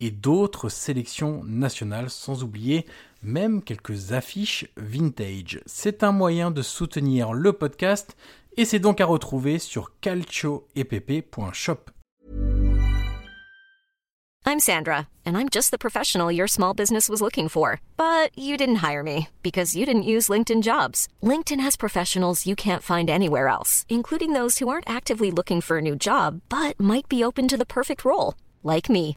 et d'autres sélections nationales, sans oublier même quelques affiches vintage. C'est un moyen de soutenir le podcast et c'est donc à retrouver sur calcioepp.shop. I'm Sandra, and I'm just the professional your small business was looking for. But you didn't hire me because you didn't use LinkedIn jobs. LinkedIn has professionals you can't find anywhere else, including those who aren't actively looking for a new job but might be open to the perfect role, like me.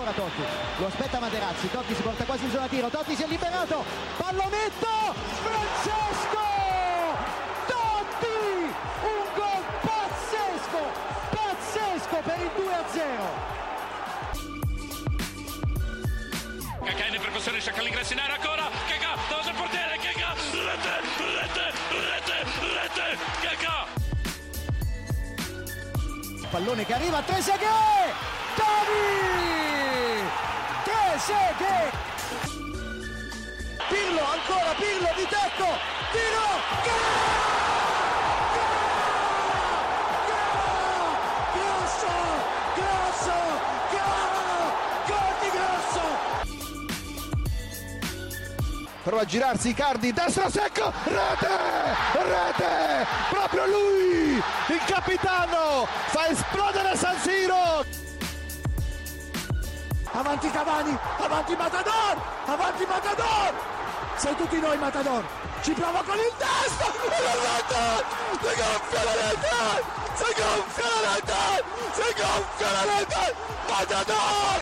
Ancora Totti, lo aspetta Materazzi, Totti si porta quasi in zona tiro, Totti si è liberato, pallonetto, Francesco! Totti! Un gol pazzesco, pazzesco per il 2-0. Cacà in percussione, cerca l'ingresso in area ancora, Cacà, davanti al portiere, Cacà, rete, rete, rete, rete, Cacà! Pallone che arriva, Trezeguet! Totti! Trezeguet! Pirlo, ancora Pirlo di tecco, tiro, gol! Grosso, grosso, gol! Gol grosso! Prova a girarsi Icardi, destro secco, rete, rete, proprio lui, il capitano, fa esplodere San Siro. Avanti Cavani, avanti Matador, avanti Matador, Matador, Matador.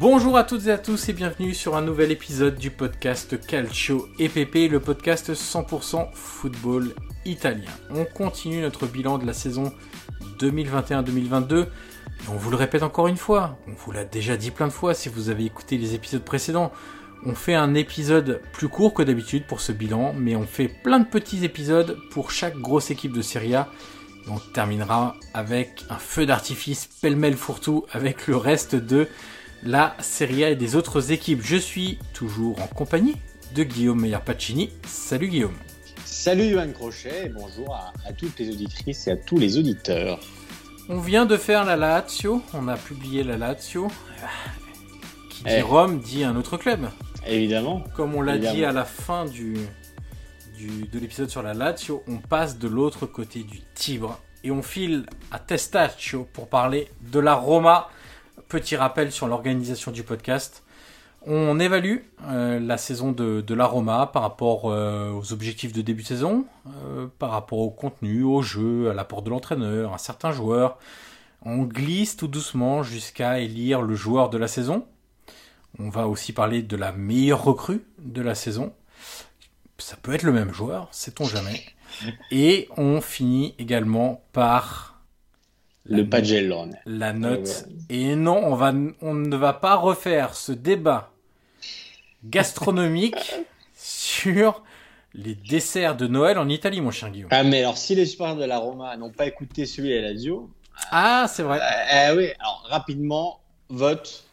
Bonjour à toutes et à tous et bienvenue sur un nouvel épisode du podcast Calcio EPP, le podcast 100% football italien. On continue notre bilan de la saison 2021-2022. On vous le répète encore une fois, on vous l'a déjà dit plein de fois si vous avez écouté les épisodes précédents. On fait un épisode plus court que d'habitude pour ce bilan, mais on fait plein de petits épisodes pour chaque grosse équipe de Serie A. On terminera avec un feu d'artifice pêle-mêle fourre-tout avec le reste de la Serie A et des autres équipes. Je suis toujours en compagnie de Guillaume Meyer-Pacini. Salut Guillaume. Salut Johan Crochet et bonjour à toutes les auditrices et à tous les auditeurs. On vient de faire la Lazio, on a publié la Lazio. Qui dit Eh. Rome dit un autre club. Évidemment. Comme on l'a dit à la fin du, du- de l'épisode sur la Lazio, on passe de l'autre côté du Tibre et on file à Testaccio pour parler de la Roma. Petit rappel sur l'organisation du podcast. On évalue euh, la saison de, de la Roma par rapport euh, aux objectifs de début de saison, euh, par rapport au contenu, au jeu, à l'apport de l'entraîneur, à certains joueurs. On glisse tout doucement jusqu'à élire le joueur de la saison. On va aussi parler de la meilleure recrue de la saison. Ça peut être le même joueur, sait-on jamais. Et on finit également par Le Pagellone. la note. Ouais, Et non, on, va, on ne va pas refaire ce débat gastronomique sur les desserts de Noël en Italie, mon cher Guillaume. Ah mais alors si les supporters de la Roma n'ont pas écouté celui de la Lazio, Ah, c'est vrai. euh, eh oui, alors rapidement, vote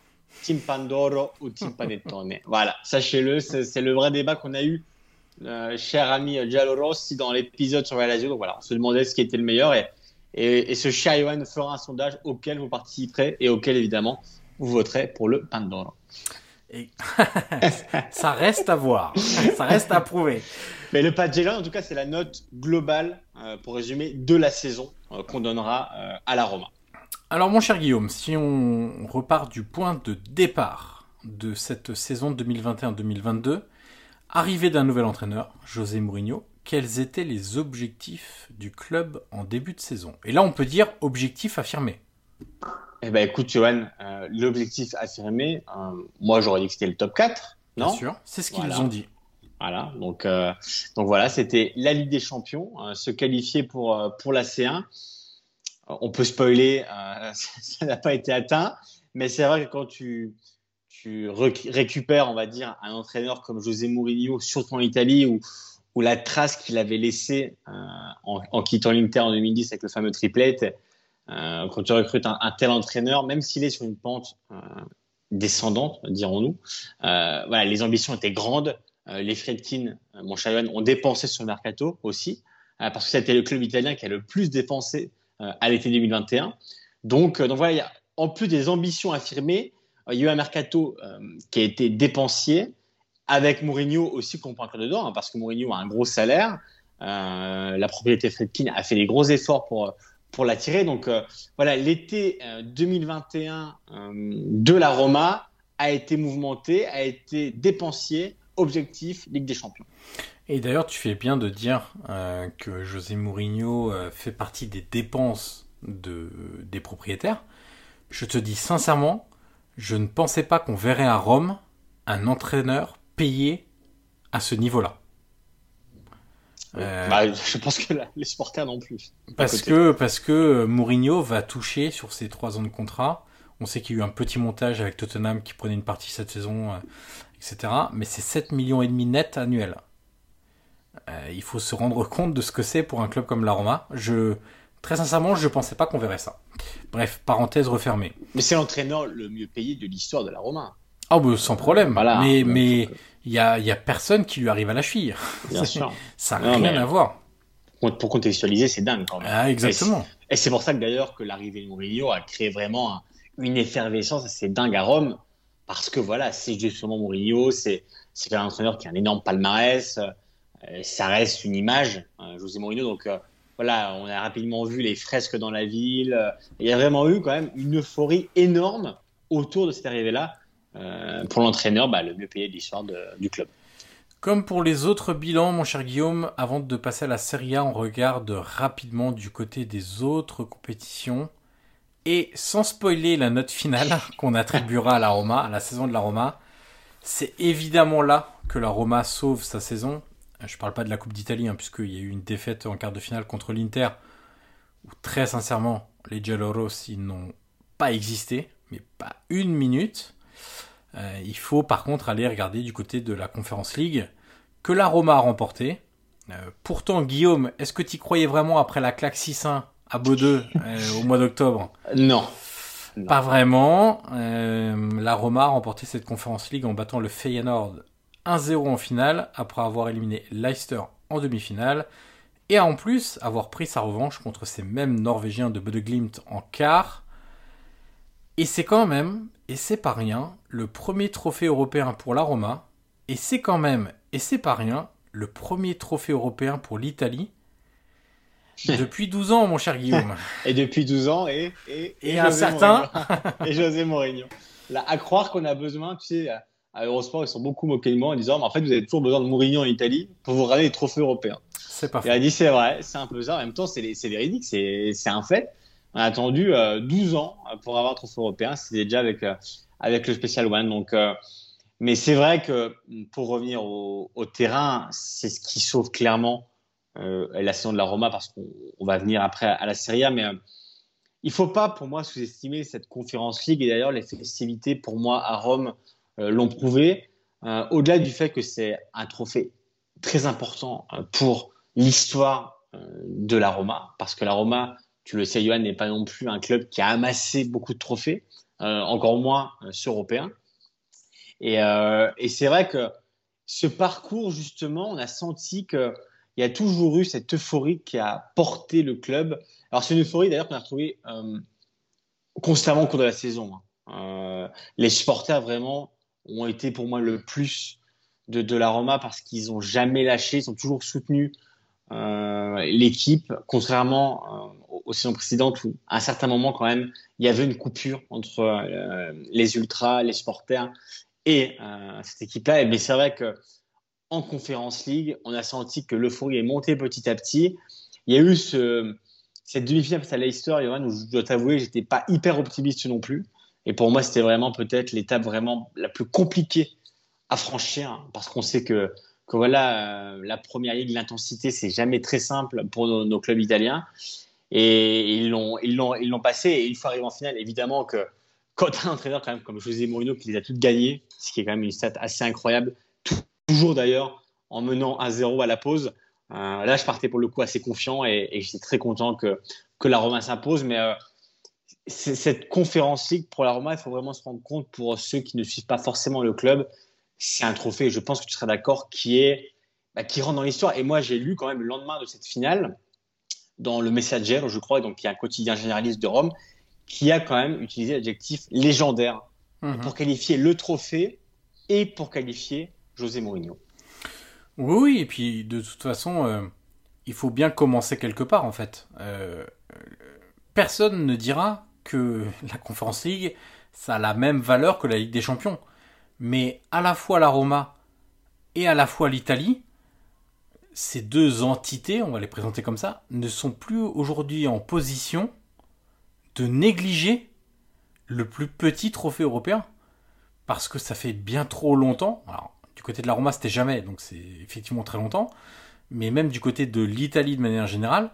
Team Pandoro ou Team Panettone. voilà, sachez-le, c'est c'est le vrai débat qu'on a eu, euh, cher ami Giallo Rossi, dans l'épisode sur la Lazio. Donc voilà, on se demandait ce qui était le meilleur et, et, et ce cher Johan fera un sondage auquel vous participerez et auquel évidemment vous voterez pour le Pandoro. Et ça reste à voir, ça reste à prouver. Mais le Pagellan, en tout cas, c'est la note globale, euh, pour résumer, de la saison euh, qu'on donnera euh, à la Roma. Alors, mon cher Guillaume, si on repart du point de départ de cette saison 2021-2022, arrivée d'un nouvel entraîneur, José Mourinho, quels étaient les objectifs du club en début de saison? Et là, on peut dire objectif affirmé. Eh ben, écoute, Johan, l'objectif affirmé, moi, j'aurais dit que c'était le top 4. Non Bien sûr, c'est ce qu'ils ont dit. Voilà, donc, euh, donc voilà, c'était la Ligue des Champions, euh, se qualifier pour, euh, pour la C1. On peut spoiler, ça n'a pas été atteint, mais c'est vrai que quand tu, tu récupères, on va dire, un entraîneur comme José Mourinho, surtout en Italie, où, où la trace qu'il avait laissée en, en, quittant l'Inter en 2010 avec le fameux triplette, quand tu recrutes un, un tel entraîneur, même s'il est sur une pente descendante, dirons-nous, voilà, les ambitions étaient grandes. Euh, les Fredkin, euh, mon cher ont dépensé sur le mercato aussi, euh, parce que c'était le club italien qui a le plus dépensé à l'été 2021. Donc, donc voilà, en plus des ambitions affirmées, il y a eu un mercato qui a été dépensier, avec Mourinho aussi qu'on prend dedans, parce que Mourinho a un gros salaire. la propriété Fredkin a fait des gros efforts pour, pour l'attirer. Donc voilà, l'été 2021 de la Roma a été mouvementé, a été dépensier objectif Ligue des Champions. Et d'ailleurs, tu fais bien de dire euh, que José Mourinho euh, fait partie des dépenses de, des propriétaires. Je te dis sincèrement, je ne pensais pas qu'on verrait à Rome un entraîneur payé à ce niveau-là. Euh, bah, je pense que les supporters non plus. Parce que, parce que Mourinho va toucher sur ces trois ans de contrat. On sait qu'il y a eu un petit montage avec Tottenham qui prenait une partie cette saison etc. Mais c'est 7 millions et demi net annuels. Euh, il faut se rendre compte de ce que c'est pour un club comme la Roma. Je, très sincèrement, je ne pensais pas qu'on verrait ça. Bref, parenthèse refermée. Mais c'est l'entraîneur le mieux payé de l'histoire de la Roma. Ah, oh, sans problème. mais mais il y a, y a, personne qui lui arrive à la cheville. Bien sûr. Ça n'a rien à voir. Pour contextualiser, c'est dingue quand même. Ah, exactement. Et c'est pour ça que d'ailleurs que l'arrivée de Mourinho a créé vraiment une effervescence assez dingue à Rome parce que voilà, c'est justement Mourinho, c'est un entraîneur qui a un énorme palmarès, euh, ça reste une image, euh, José Mourinho. Donc euh, voilà, on a rapidement vu les fresques dans la ville. il y a vraiment eu quand même une euphorie énorme autour de cette arrivée-là. Pour l'entraîneur, bah, le mieux payé de l'histoire du club. Comme pour les autres bilans, mon cher Guillaume, avant de passer à la Serie A, on regarde rapidement du côté des autres compétitions. Et sans spoiler la note finale qu'on attribuera à la Roma, à la saison de la Roma, c'est évidemment là que la Roma sauve sa saison. Je ne parle pas de la Coupe d'Italie, hein, puisqu'il y a eu une défaite en quart de finale contre l'Inter, où très sincèrement, les Giallorossi n'ont pas existé, mais pas une minute. Euh, il faut par contre aller regarder du côté de la Conference League, que la Roma a remporté. Euh, pourtant, Guillaume, est-ce que tu croyais vraiment après la claque 6-1 à Bodeux euh, au mois d'octobre? Non. Pas vraiment. Euh, la Roma a remporté cette Conférence League en battant le Feyenoord 1-0 en finale après avoir éliminé Leicester en demi-finale et en plus avoir pris sa revanche contre ces mêmes Norvégiens de Bodø Glimt en quart. Et c'est quand même, et c'est pas rien, le premier trophée européen pour la Roma, et c'est quand même, et c'est pas rien, le premier trophée européen pour l'Italie, depuis 12 ans, mon cher Guillaume. et depuis 12 ans, et, et, un certain. et José Mourinho. Là, à croire qu'on a besoin, tu sais, à Eurosport, ils sont beaucoup moqués de moi en disant mais en fait, vous avez toujours besoin de Mourinho en Italie pour vous ramener les trophées européens. C'est pas faux. Il a dit c'est vrai, c'est un peu ça. En même temps, c'est véridique, c'est un fait. On a attendu 12 euh, ans pour avoir un trophée européen. C'était déjà avec, euh, avec le Special One. Donc, euh, mais c'est vrai que pour revenir au, terrain, c'est ce qui sauve clairement la saison de la Roma parce qu'on va venir après à la Serie A. Mais euh, il faut pas, pour moi, sous-estimer cette conférence League. Et d'ailleurs, les festivités, pour moi, à Rome, l'ont prouvé. Au-delà du fait que c'est un trophée très important pour l'histoire de la Roma, parce que la Roma, tu le sais, Johan, n'est pas non plus un club qui a amassé beaucoup de trophées, encore moins sur européen. Et, et c'est vrai que ce parcours, justement, on a senti que il y a toujours eu cette euphorie qui a porté le club. Alors c'est une euphorie d'ailleurs qu'on a retrouvée euh, constamment au cours de la saison. Hein. Euh, les supporters vraiment ont été pour moi le plus de, de la Roma parce qu'ils n'ont jamais lâché, ils ont toujours soutenu euh, l'équipe, contrairement euh, aux saisons précédentes où à un certain moment quand même il y avait une coupure entre euh, les ultras, les supporters et cette équipe-là. Mais c'est vrai que en Conférence League, on a senti que l'euphorie est montée petit à petit. Il y a eu ce, cette demi-finale face à Leicester, Johan, où je dois t'avouer, j'étais pas hyper optimiste non plus. Et pour moi, c'était vraiment peut-être l'étape vraiment la plus compliquée à franchir, parce qu'on sait que que voilà, euh, la première ligue, l'intensité, c'est jamais très simple pour nos, clubs italiens. Et ils l'ont, ils l'ont, ils l'ont passé. Et une fois arrivé en finale, évidemment que quand un entraîneur quand même comme José Mourinho qui les a toutes gagnées, ce qui est quand même une stat assez incroyable, toujours d'ailleurs en menant 1-0 à la pause. Euh, là, je partais pour le coup assez confiant et, et j'étais très content que, que la Roma s'impose. Mais euh, cette conférence ligue pour la Roma, il faut vraiment se rendre compte pour ceux qui ne suivent pas forcément le club, c'est un trophée, je pense que tu seras d'accord, qui bah, qui rentre dans l'histoire. Et moi, j'ai lu quand même le lendemain de cette finale dans le Messager, je crois, donc qui est un quotidien généraliste de Rome, qui a quand même utilisé l'adjectif légendaire mhm. pour qualifier le trophée et pour qualifier José Mourinho. Oui, et puis de toute façon, euh, il faut bien commencer quelque part en fait. Euh, personne ne dira que la Conference League, ça a la même valeur que la Ligue des Champions mais à la fois la Roma et à la fois l'Italie, ces deux entités, on va les présenter comme ça, ne sont plus aujourd'hui en position de négliger le plus petit trophée européen. Parce que ça fait bien trop longtemps. Alors, du côté de la Roma, c'était jamais, donc c'est effectivement très longtemps. Mais même du côté de l'Italie de manière générale,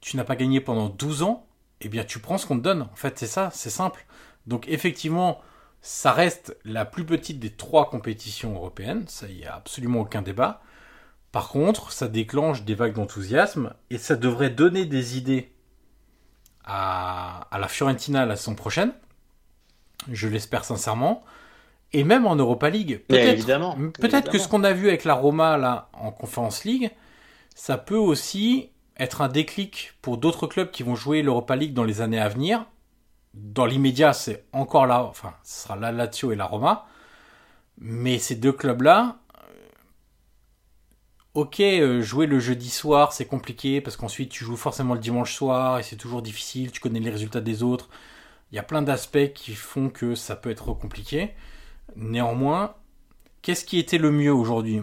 tu n'as pas gagné pendant 12 ans, eh bien tu prends ce qu'on te donne. En fait, c'est ça, c'est simple. Donc effectivement, ça reste la plus petite des trois compétitions européennes, ça y a absolument aucun débat. Par contre, ça déclenche des vagues d'enthousiasme et ça devrait donner des idées à, la Fiorentina la saison prochaine. Je l'espère sincèrement. Et même en Europa League. Peut-être, que ce qu'on a vu avec la Roma là en Conference League, ça peut aussi être un déclic pour d'autres clubs qui vont jouer l'Europa League dans les années à venir dans l'immédiat, c'est encore là, enfin, ce sera la Lazio et la Roma. Mais ces deux clubs-là, ok, euh, jouer le jeudi soir, c'est compliqué parce qu'ensuite tu joues forcément le dimanche soir et c'est toujours difficile, tu connais les résultats des autres. Il y a plein d'aspects qui font que ça peut être compliqué. Néanmoins, qu'est-ce qui était le mieux aujourd'hui?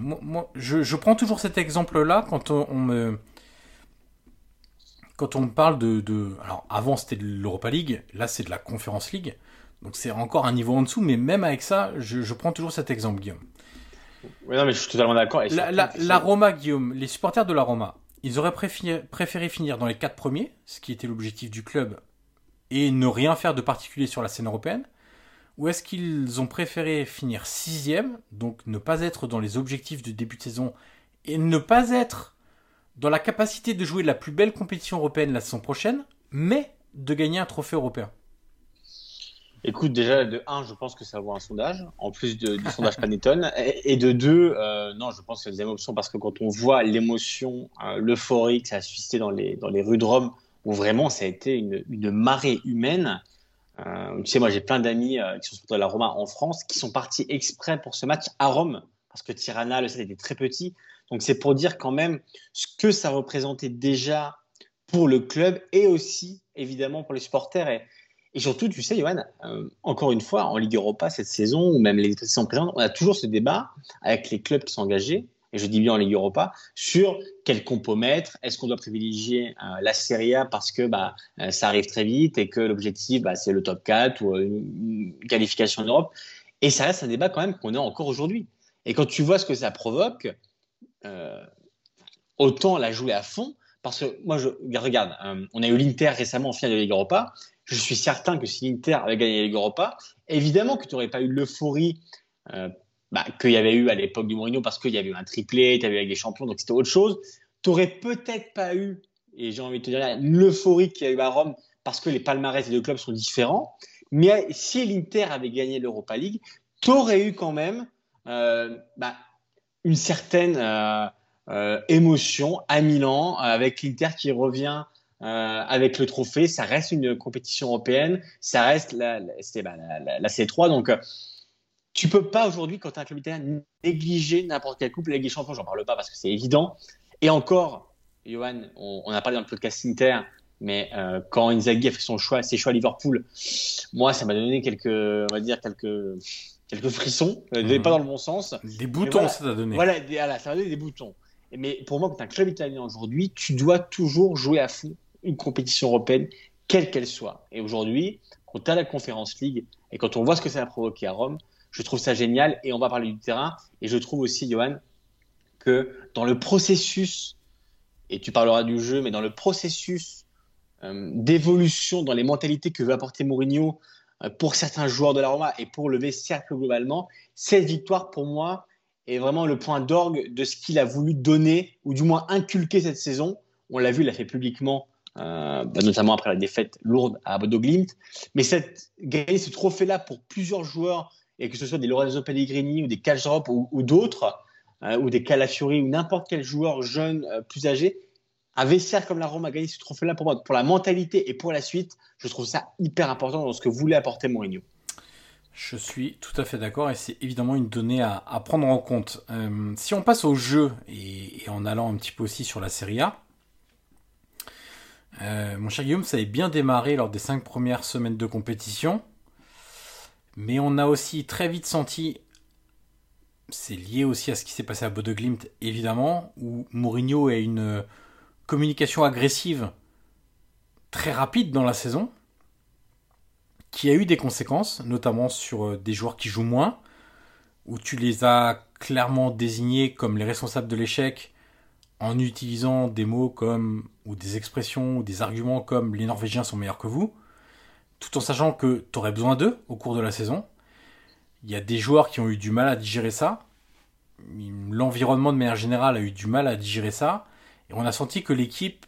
Je, prends toujours cet exemple-là quand on me quand on parle de, alors avant c'était de l'Europa League, là c'est de la Conference League, donc c'est encore un niveau en dessous, mais même avec ça, je, prends toujours cet exemple, Guillaume. Oui, non, mais je suis totalement d'accord. La, Roma, Guillaume, les supporters de la Roma, ils auraient préféré, finir dans les quatre premiers, ce qui était l'objectif du club, et ne rien faire de particulier sur la scène européenne, ou est-ce qu'ils ont préféré finir sixième, donc ne pas être dans les objectifs du début de saison, et ne pas être dans la capacité de jouer la plus belle compétition européenne la saison prochaine, mais de gagner un trophée européen? Écoute, déjà, de 1, je pense que ça vaut un sondage, en plus du sondage Panettone. Et, de 2, euh, non, je pense que c'est la deuxième option parce que quand on voit l'émotion, euh, l'euphorie que ça a suscité dans les, dans les rues de Rome, où vraiment ça a été une, une marée humaine. Euh, tu sais, moi j'ai plein d'amis qui sont supporters de la Roma en France qui sont partis exprès pour ce match à Rome parce que Tirana, le stade était très petit. Donc c'est pour dire quand même ce que ça représentait déjà pour le club et aussi évidemment pour les supporters. Surtout, tu sais, Johan, euh, encore une fois, en Ligue Europa cette saison, ou même les saisons présentes, on a toujours ce débat avec les clubs qui sont engagés, et je dis bien en Ligue Europa, sur quel compo mettre. Est-ce qu'on doit privilégier euh, la Serie A parce que bah, euh, ça arrive très vite et que l'objectif, bah, c'est le top 4 ou une qualification en Europe Et ça reste un débat quand même qu'on a encore aujourd'hui. Et quand tu vois ce que ça provoque, autant la jouer à fond. Parce que moi, je regarde, on a eu l'Inter récemment en finale de Ligue Europa. Je suis certain que si l'Inter avait gagné la Ligue Europa, évidemment que tu n'aurais pas eu l'euphorie euh, bah, qu'il y avait eu à l'époque du Mourinho parce qu'il y avait eu un triplé, tu avais eu avec des champions, donc c'était autre chose. Tu n'aurais peut-être pas eu, et j'ai envie de te dire, l'euphorie qu'il y a eu à Rome parce que les palmarès des deux clubs sont différents. Mais si l'Inter avait gagné l'Europa League, tu aurais eu quand même bah, une certaine euh, euh, émotion à Milan avec l'Inter qui revient euh, avec le trophée. Ça reste une compétition européenne, ça reste la, la, bah, la, la C3. Donc, tu peux pas aujourd'hui, quand tu as un club italien, négliger n'importe quelle coupe. La Ligue des Champions, j'en parle pas parce que c'est évident. Et encore, Johan, on, a parlé dans le podcast Inter, mais euh, quand Inzaghi a fait son choix, ses choix à Liverpool, moi, ça m'a donné quelques, on va dire, quelques, quelques frissons. Mmh. Pas dans le bon sens. Des boutons, ça t'a donné. Voilà, ça m'a donné des boutons. Mais pour moi, quand tu as un club italien aujourd'hui, tu dois toujours jouer à fond une compétition européenne, quelle qu'elle soit. Et aujourd'hui, quand as la Conférence League et quand on voit ce que ça a provoqué à Rome, je trouve ça génial. Et on va parler du terrain. Et je trouve aussi, Johan, que dans le processus, et tu parleras du jeu, mais dans le processus euh, d'évolution dans les mentalités que veut apporter Mourinho euh, pour certains joueurs de la Roma et pour le cercle globalement, cette victoire pour moi est vraiment le point d'orgue de ce qu'il a voulu donner ou du moins inculquer cette saison. On l'a vu, il l'a fait publiquement, euh, bah, notamment après la défaite lourde à Bodo Glimt. Mais gagner ce trophée-là pour plusieurs joueurs, et que ce soit des Lorenzo Pellegrini ou des Kajrop ou, ou d'autres, ou des Calafiori ou n'importe quel joueur jeune plus âgé, un vestiaire comme la Rome a gagné ce trophée-là pour moi, pour la mentalité et pour la suite, je trouve ça hyper important dans ce que voulait apporter Mourinho. Je suis tout à fait d'accord et c'est évidemment une donnée à, prendre en compte. Euh, si on passe au jeu et, en allant un petit peu aussi sur la Serie A, euh, mon cher Guillaume, ça avait bien démarré lors des cinq premières semaines de compétition, mais on a aussi très vite senti, c'est lié aussi à ce qui s'est passé à Bode Glimt évidemment, où Mourinho est une communication agressive très rapide dans la saison, qui a eu des conséquences, notamment sur euh, des joueurs qui jouent moins, où tu les as clairement désignés comme les responsables de l'échec en utilisant des mots comme ou des expressions ou des arguments comme les Norvégiens sont meilleurs que vous, tout en sachant que tu aurais besoin d'eux au cours de la saison. Il y a des joueurs qui ont eu du mal à digérer ça. L'environnement de manière générale a eu du mal à digérer ça. Et on a senti que l'équipe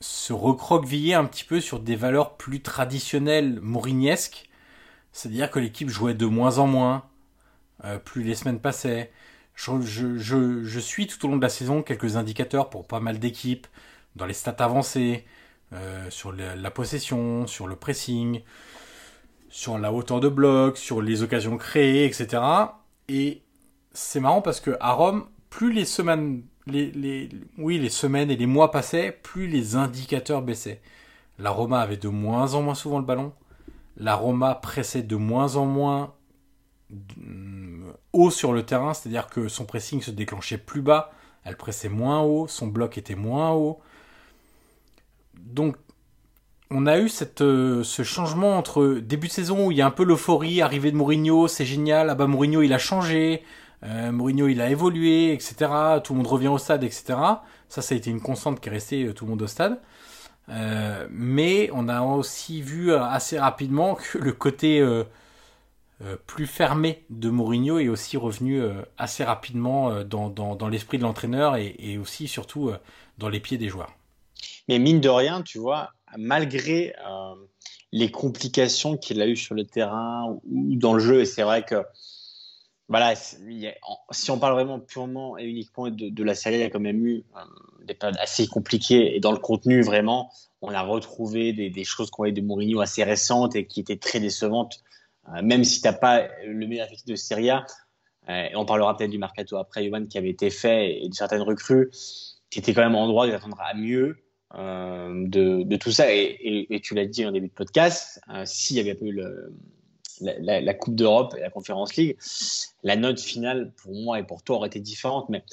se recroquevillait un petit peu sur des valeurs plus traditionnelles mourignesques. C'est-à-dire que l'équipe jouait de moins en moins, euh, plus les semaines passaient. Je, suis tout au long de la saison quelques indicateurs pour pas mal d'équipes, dans les stats avancées, euh, sur la possession, sur le pressing, sur la hauteur de bloc, sur les occasions créées, etc. Et c'est marrant parce que à Rome, plus les semaines oui, les semaines et les mois passaient, plus les indicateurs baissaient. La Roma avait de moins en moins souvent le ballon. La Roma pressait de moins en moins sur le terrain, c'est-à-dire que son pressing se déclenchait plus bas, elle pressait moins haut, son bloc était moins haut. Donc, on a eu cette, euh, ce changement entre début de saison où il y a un peu l'euphorie, arrivée de Mourinho, c'est génial, ah bah Mourinho il a changé, euh, Mourinho, il a évolué, etc. Tout le monde revient au stade, etc. Ça, ça a été une constante qui est restée euh, tout le monde au stade. Mais on a aussi vu assez rapidement que le côté plus fermé de Mourinho est aussi revenu assez rapidement dans, l'esprit de l'entraîneur et, aussi surtout dans les pieds des joueurs. Mais mine de rien, tu vois, malgré les complications qu'il a eues sur le terrain ou dans le jeu, et c'est vrai que voilà, si on parle vraiment purement et uniquement de, la série, il y a quand même eu euh, des périodes assez compliquées. Et dans le contenu, vraiment, on a retrouvé des, choses qu'on voyait de Mourinho assez récentes et qui étaient très décevantes. Euh, même si tu n'as pas le meilleur effectif de Serie A, euh, on parlera peut-être du mercato après, Yohan, qui avait été fait et de certaines recrues, qui étaient quand même en droit d'attendre à mieux. de, tout ça et, tu l'as dit en début de podcast s'il y avait pas eu la, Coupe d'Europe et la Conférence League, la note finale pour moi et pour toi aurait été différente. Mais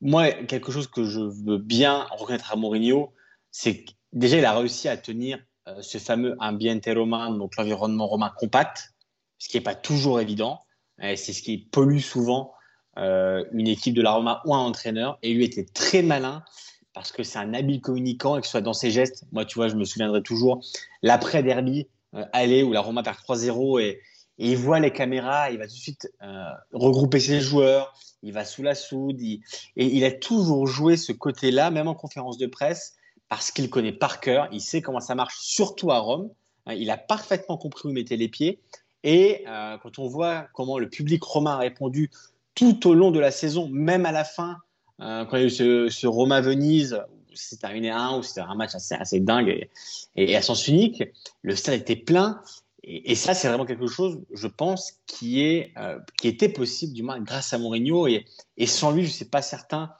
moi, quelque chose que je veux bien reconnaître à Mourinho, c'est que déjà, il a réussi à tenir euh, ce fameux ambiente romain, donc l'environnement romain compact, ce qui n'est pas toujours évident. C'est ce qui pollue souvent euh, une équipe de la Roma ou un entraîneur. Et lui était très malin parce que c'est un habile communicant et que ce soit dans ses gestes. Moi, tu vois, je me souviendrai toujours l'après-derby, euh, aller où la Roma perd 3-0 et, il voit les caméras, il va tout de suite euh, regrouper ses joueurs, il va sous la soude, et il a toujours joué ce côté-là, même en conférence de presse, parce qu'il connaît par cœur, il sait comment ça marche, surtout à Rome. Hein, il a parfaitement compris où il mettait les pieds. Et euh, quand on voit comment le public romain a répondu tout au long de la saison, même à la fin, euh, quand il y a eu ce, ce Roma-Venise, c'est terminé à 1 ou c'était un match assez, dingue et, à sens unique, le stade était plein et, ça, c'est vraiment quelque chose, je pense, qui, est, euh, qui était possible, du moins grâce à Mourinho. Et, sans lui, je ne suis pas certain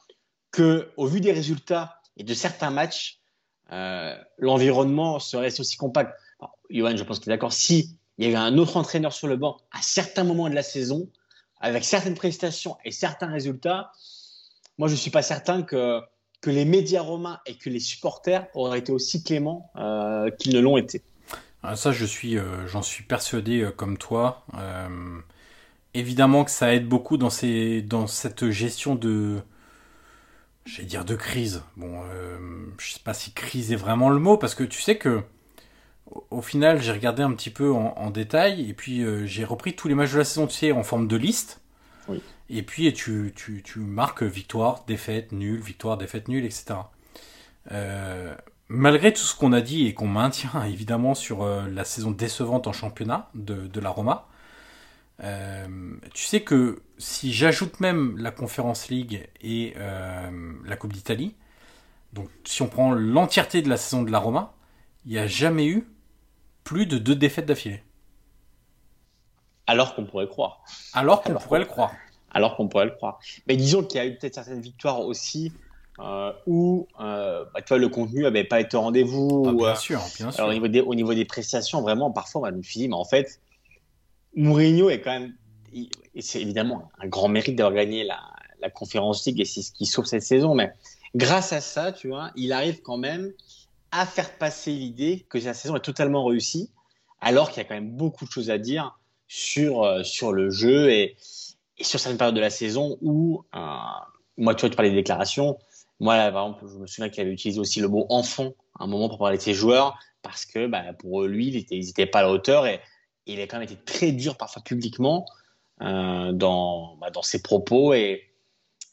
que, au vu des résultats et de certains matchs, l'environnement serait aussi compact. Johan, je pense que tu es d'accord. Si il y avait un autre entraîneur sur le banc à certains moments de la saison, avec certaines prestations et certains résultats, moi, je ne suis pas certain que, les médias romains et que les supporters auraient été aussi cléments euh, qu'ils ne l'ont été. Ah, ça, je suis, euh, j'en suis persuadé euh, comme toi. évidemment que ça aide beaucoup dans, dans cette gestion de, j'allais dire de crise. Bon, je sais pas si crise est vraiment le mot, parce que tu sais que au final, j'ai regardé un petit peu en, détail, et puis j'ai repris tous les matchs de la saison, tu sais, en forme de liste. Oui. Et puis tu, tu, tu, marques victoire, défaite, nul, victoire, défaite, nul, etc. Euh, malgré tout ce qu'on a dit et qu'on maintient évidemment sur euh, la saison décevante en championnat de, de la Roma, euh, tu sais que si j'ajoute même la Conference League et la Coupe d'Italie, donc si on prend l'entièreté de la saison de la Roma, il n'y a jamais eu plus de deux défaites d'affilée. Alors qu'on pourrait croire. Alors qu'on pourrait le croire alors qu'on pourrait le croire. Mais disons qu'il y a eu peut-être certaines victoires aussi euh, où euh, bah, tu vois, le contenu n'avait pas été au rendez-vous. Ah, bien euh, sûr, bien sûr. Alors, au, niveau des, au niveau des prestations, vraiment, parfois, je me suis dit, mais en fait, Mourinho est quand même. C'est évidemment un grand mérite d'avoir gagné la, la Conférence League et c'est ce qui sauve cette saison. Mais grâce à ça, tu vois, il arrive quand même à faire passer l'idée que sa saison est totalement réussie, alors qu'il y a quand même beaucoup de choses à dire sur, sur le jeu et, et sur certaines périodes de la saison où, euh, moi, tu vois, tu parlais des déclarations. Moi, par exemple, je me souviens qu'il avait utilisé aussi le mot enfant à un moment pour parler de ses joueurs parce que bah, pour lui, ils n'étaient pas à la hauteur et, il a quand même été très dur parfois publiquement euh, dans, bah, dans ses propos. Et,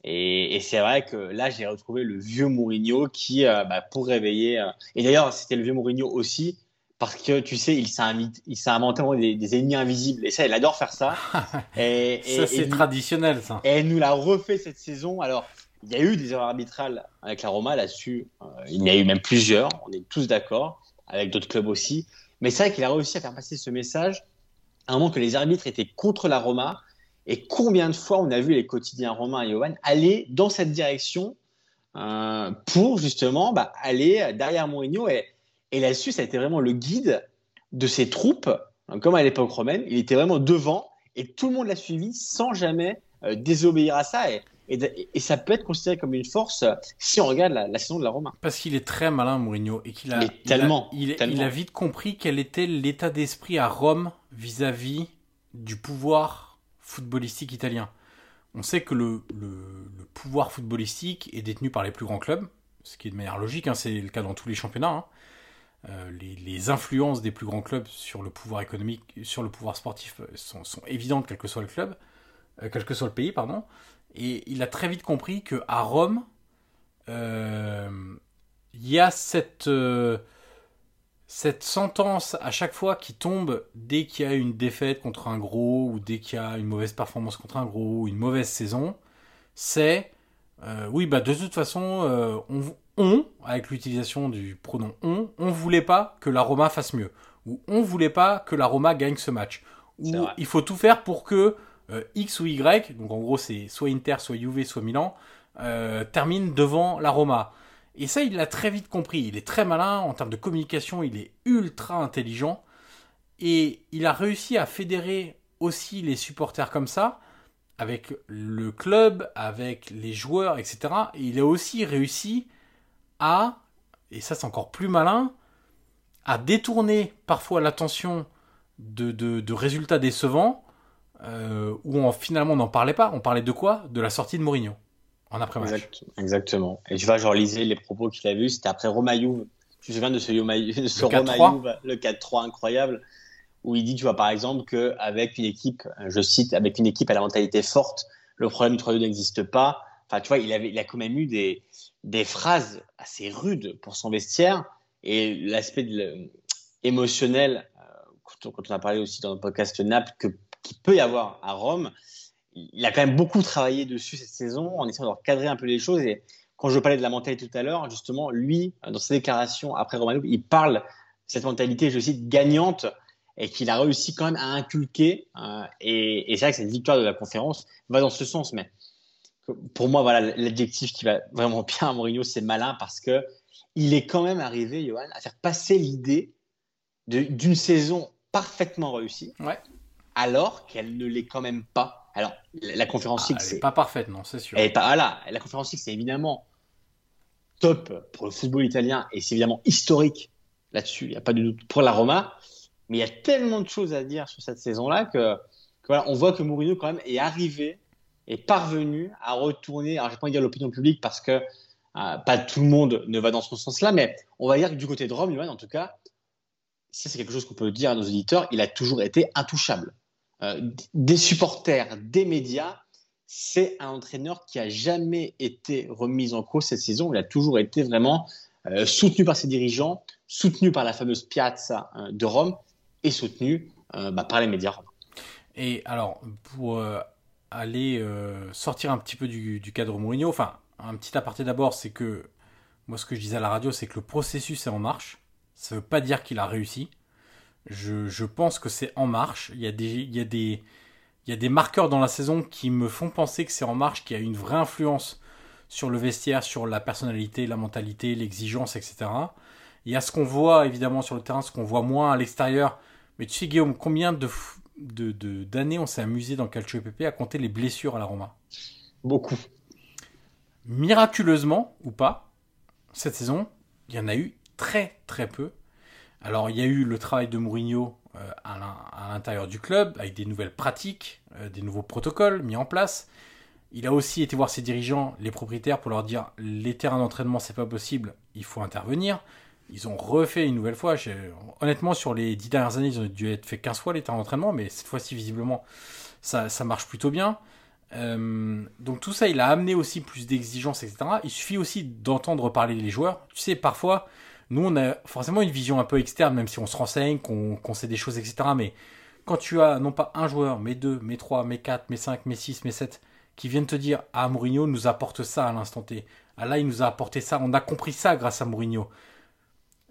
et, et c'est vrai que là, j'ai retrouvé le vieux Mourinho qui, euh, bah, pour réveiller. Euh, et d'ailleurs, c'était le vieux Mourinho aussi parce que tu sais, il s'est inventé des, des, ennemis invisibles et ça, il adore faire ça. et, ça, c'est traditionnel, ça. Et elle nous l'a refait cette saison. Alors, il y a eu des erreurs arbitrales avec la Roma là-dessus. Euh, il y en a eu même plusieurs, on est tous d'accord, avec d'autres clubs aussi. Mais c'est vrai qu'il a réussi à faire passer ce message à un moment que les arbitres étaient contre la Roma. Et combien de fois on a vu les quotidiens romains et Johan aller dans cette direction euh, pour justement bah, aller derrière Mourinho et et là-dessus, ça a été vraiment le guide de ses troupes, hein, comme à l'époque romaine. Il était vraiment devant et tout le monde l'a suivi sans jamais euh, désobéir à ça. Et, et, ça peut être considéré comme une force euh, si on regarde la, saison de la Roma. Parce qu'il est très malin, Mourinho, et qu'il a, tellement, il a, vite compris quel était l'état d'esprit à Rome vis-à-vis du pouvoir footballistique italien. On sait que le, pouvoir footballistique est détenu par les plus grands clubs, ce qui est de manière logique, hein, c'est le cas dans tous les championnats. Hein. Euh, les, influences des plus grands clubs sur le pouvoir économique, sur le pouvoir sportif euh, sont, évidentes, quel que soit le club, euh, quel que soit le pays, pardon. Et il a très vite compris que à Rome, il y a cette cette sentence à chaque fois qui tombe dès qu'il y a une défaite contre un gros ou dès qu'il y a une mauvaise performance contre un gros ou une mauvaise saison, c'est oui bah de toute façon on, on, avec l'utilisation du pronom on, on voulait pas que la Roma fasse mieux. Ou on voulait pas que la Roma gagne ce match. Ou il faut tout faire pour que euh, X ou Y, donc en gros c'est soit Inter, soit Juve, soit Milan, euh, termine devant la Roma. Et ça, il l'a très vite compris. Il est très malin en termes de communication, il est ultra intelligent. Et il a réussi à fédérer aussi les supporters comme ça, avec le club, avec les joueurs, etc. Et il a aussi réussi à, et ça c'est encore plus malin, à détourner parfois l'attention de, résultats décevants euh, où on, finalement on n'en parlait pas. On parlait de quoi? De la sortie de Mourinho en après-match. exactement. Et tu vois, genre lisais les propos qu'il a vus, c'était après Romaillou. Tu te souviens de ce, ce Romaillou, le 4-3 incroyable, où il dit, tu vois, par exemple, qu'avec une équipe, je cite, avec une équipe à la mentalité forte, le problème du 3 n'existe pas. Enfin, tu vois, il, avait, il a quand même eu des, des phrases assez rudes pour son vestiaire et l'aspect émotionnel, euh, quand on a parlé aussi dans le podcast Naples, que, qu'il peut y avoir à Rome, il a quand même beaucoup travaillé dessus cette saison en essayant de recadrer un peu les choses. Et quand je parlais de la mentalité tout à l'heure, justement, lui, dans ses déclarations après Romano, il parle de cette mentalité, je cite, gagnante. et qu'il a réussi quand même à inculquer. Euh, et, et c'est vrai que cette victoire de la conférence va dans ce sens. Mais pour moi, voilà, l'adjectif qui va vraiment bien à Mourinho, c'est malin parce que il est quand même arrivé, Johan, à faire passer l'idée d'une saison parfaitement réussie, ouais. alors qu'elle ne l'est quand même pas. Alors, la, conférence ah, c'est pas parfaite, non, c'est sûr. Elle pas, voilà, la conférence c'est évidemment top pour le football italien et c'est évidemment historique là-dessus. Il n'y a pas de doute pour la Roma, mais il y a tellement de choses à dire sur cette saison-là que, voilà, on voit que Mourinho quand même est arrivé, est parvenu à retourner. Alors, je vais pas dire l'opinion publique parce que euh, pas tout le monde ne va dans ce sens-là, mais on va dire que du côté de Rome, en tout cas, ça c'est quelque chose qu'on peut dire à nos auditeurs, il a toujours été intouchable. Euh, des supporters, des médias, c'est un entraîneur qui a jamais été remis en cause cette saison. Il a toujours été vraiment euh, soutenu par ses dirigeants, soutenu par la fameuse piazza de Rome et soutenu bah, par les médias Et alors, pour aller sortir un petit peu du, du cadre Mourinho, enfin, un petit aparté d'abord, c'est que moi ce que je disais à la radio, c'est que le processus est en marche. Ça ne veut pas dire qu'il a réussi. Je, pense que c'est en marche. Il y, a des, il, y des, il y a des marqueurs dans la saison qui me font penser que c'est en marche, qu'il y a une vraie influence sur le vestiaire, sur la personnalité, la mentalité, l'exigence, etc. Il y a ce qu'on voit évidemment sur le terrain, ce qu'on voit moins à l'extérieur. Mais tu sais Guillaume, combien de, d'années on s'est amusé dans Calcio PP à compter les blessures à la Roma? Beaucoup miraculeusement ou pas, cette saison, il y en a eu très très peu. Alors il y a eu le travail de Mourinho euh, à l'intérieur du club, avec des nouvelles pratiques, euh, des nouveaux protocoles mis en place. Il a aussi été voir ses dirigeants, les propriétaires, pour leur dire les terrains d'entraînement c'est pas possible, il faut intervenir. Ils ont refait une nouvelle fois. Honnêtement, sur les dix dernières années, ils ont dû être fait 15 fois les terrains d'entraînement, mais cette fois-ci, visiblement, ça, marche plutôt bien. Euh, donc tout ça, il a amené aussi plus d'exigences, etc. Il suffit aussi d'entendre parler les joueurs. Tu sais, parfois, nous, on a forcément une vision un peu externe, même si on se renseigne, qu'on sait des choses, etc. Mais quand tu as non pas un joueur, mais deux, mais trois, mais quatre, mais cinq, mais six, mais sept, qui viennent te dire Ah, Mourinho nous apporte ça à l'instant T. Ah là, il nous a apporté ça. On a compris ça grâce à Mourinho.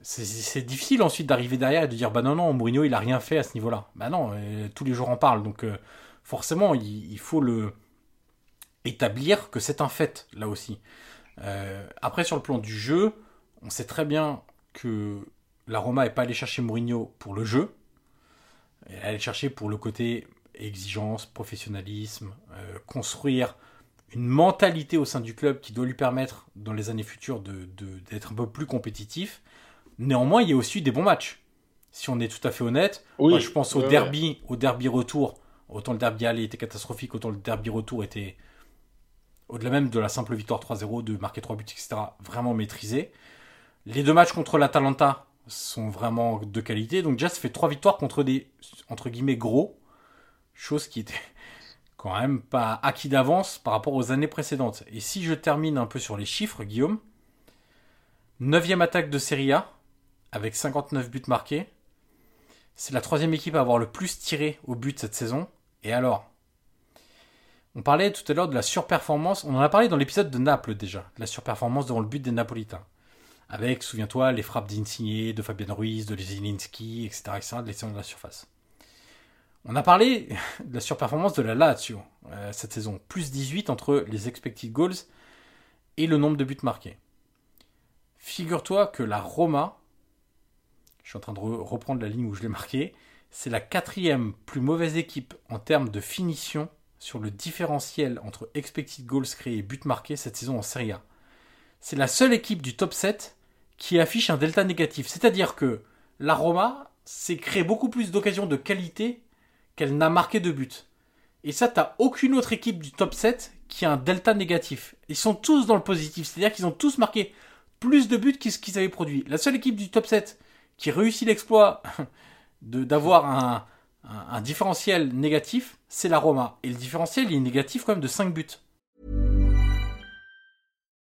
C'est difficile ensuite d'arriver derrière et de dire Bah non, non, Mourinho, il a rien fait à ce niveau-là. Bah non, euh, tous les jours en parlent. Donc euh, forcément, il, faut le établir que c'est un fait, là aussi. Euh, après, sur le plan du jeu, on sait très bien que la Roma n'est pas allée chercher Mourinho pour le jeu. Elle est allée chercher pour le côté exigence, professionnalisme, euh, construire une mentalité au sein du club qui doit lui permettre, dans les années futures, d'être de, un peu plus compétitif. Néanmoins, il y a aussi des bons matchs. Si on est tout à fait honnête, moi, je pense au derby, au derby retour. Autant le derby aller était catastrophique, autant le derby retour était au-delà même de la simple victoire 3-0, de marquer 3 buts, etc., vraiment maîtrisé. Les deux matchs contre l'Atalanta sont vraiment de qualité. Donc déjà, ça fait 3 victoires contre des, entre guillemets, gros. Chose qui était quand même pas acquis d'avance par rapport aux années précédentes. Et si je termine un peu sur les chiffres, Guillaume, 9 attaque de Serie A, avec 59 buts marqués. C'est la troisième équipe à avoir le plus tiré au but cette saison. Et alors, on parlait tout à l'heure de la surperformance, on en a parlé dans l'épisode de Naples déjà, la surperformance devant le but des Napolitains. Avec, souviens-toi, les frappes d'Insigné, de Fabien Ruiz, de Zielinski, etc., etc., de de la surface. On a parlé de la surperformance de la Lazio euh, cette saison, plus 18 entre les expected goals et le nombre de buts marqués. Figure-toi que la Roma, je suis en train de reprendre la ligne où je l'ai marqué, c'est la quatrième plus mauvaise équipe en termes de finition sur le différentiel entre expected goals créés et buts marqués cette saison en Serie A. C'est la seule équipe du top 7 qui affiche un delta négatif. C'est-à-dire que la Roma s'est créé beaucoup plus d'occasions de qualité qu'elle n'a marqué de buts. Et ça, t'as aucune autre équipe du top 7 qui a un delta négatif. Ils sont tous dans le positif. C'est-à-dire qu'ils ont tous marqué plus de buts qu'ils qu'ils avaient produit. La seule équipe du top 7 qui réussit l'exploit d'avoir un, différentiel négatif, c'est la Roma. Et le différentiel, est négatif quand même de 5 buts.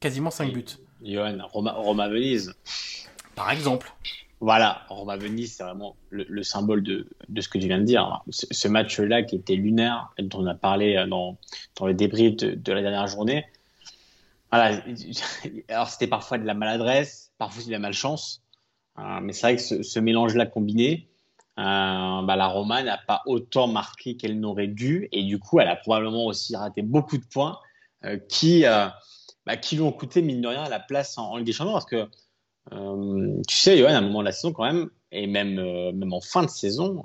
Quasiment 5 buts. Johan, Roma, Roma Venise. Par exemple. Voilà, Roma Venise, c'est vraiment le, le symbole de, de, ce que tu viens de dire. Ce, ce match-là qui était lunaire, dont on a parlé dans, dans le débrief de, de la dernière journée. Voilà, alors c'était parfois de la maladresse, parfois de la malchance. Euh, mais c'est vrai que ce, ce mélange-là combiné, euh, bah, la Roma n'a pas autant marqué qu'elle n'aurait dû. Et du coup, elle a probablement aussi raté beaucoup de points euh, qui, euh, bah, qui lui ont coûté, mine de rien, la place en, en Ligue des Champions. Parce que, euh, tu sais, Johan, à un moment de la saison, quand même, et même, euh, même en fin de saison,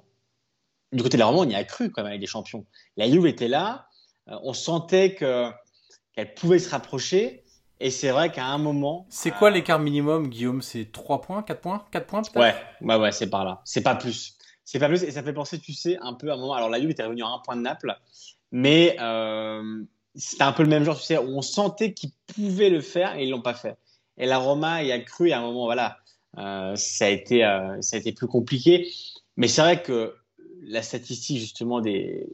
du côté de la Roma, on y a cru quand même avec des champions. La Juve était là, on sentait que qu'elle pouvait se rapprocher. Et c'est vrai qu'à un moment. C'est quoi euh, l'écart minimum, Guillaume? C'est 3 points 4 points 4 points peut-être? Ouais, ouais, ouais, c'est par là. C'est pas plus. C'est pas plus. Et ça fait penser, tu sais, un peu à un moment. Alors la Juve était revenue à un point de Naples. Mais euh, c'était un peu le même genre, tu sais, où on sentait qu'ils pouvaient le faire et ils l'ont pas fait. Et la Roma y a cru à un moment, voilà, euh, ça, a été, euh, ça a été plus compliqué. Mais c'est vrai que la statistique, justement, des,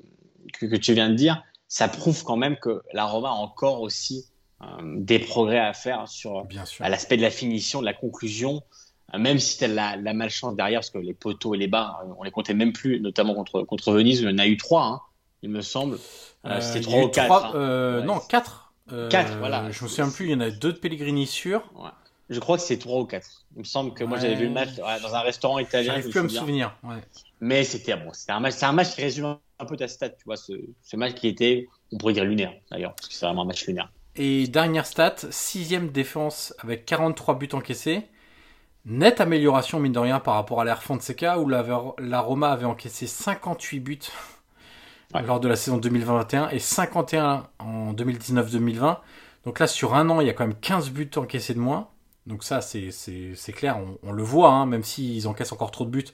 que, que tu viens de dire, ça prouve quand même que la Roma a encore aussi euh, des progrès à faire sur l'aspect de la finition, de la conclusion, même si tu as la, la, malchance derrière, parce que les poteaux et les barres, on les comptait même plus, notamment contre, contre Venise, il y en a eu trois, hein, il me semble. Euh, C'était trois ou quatre. Hein. Ouais. Non, quatre. quatre, voilà. Je me souviens plus, il y en a deux de Pellegrini sûr. Ouais. Je crois que c'est trois ou quatre. Il me semble que moi j'avais vu le match dans un restaurant italien. J'arrive plus à me souvenir. Mais c'était bon, c'était un match, c'est un match qui résume un peu ta stat, tu vois, ce, ce match qui était, on pourrait dire lunaire d'ailleurs, parce que c'est vraiment un match lunaire. Et dernière stat, sixième défense avec 43 buts encaissés. Nette amélioration, mine de rien, par rapport à l'Air Fonseca, où la, la, Roma avait encaissé 58 buts lors de la saison 2021 et 51 en 2019-2020. Donc là, sur un an, il y a quand même 15 buts encaissés de moins. Donc ça, c'est clair, on, le voit, hein, même s'ils encaissent encore trop de buts,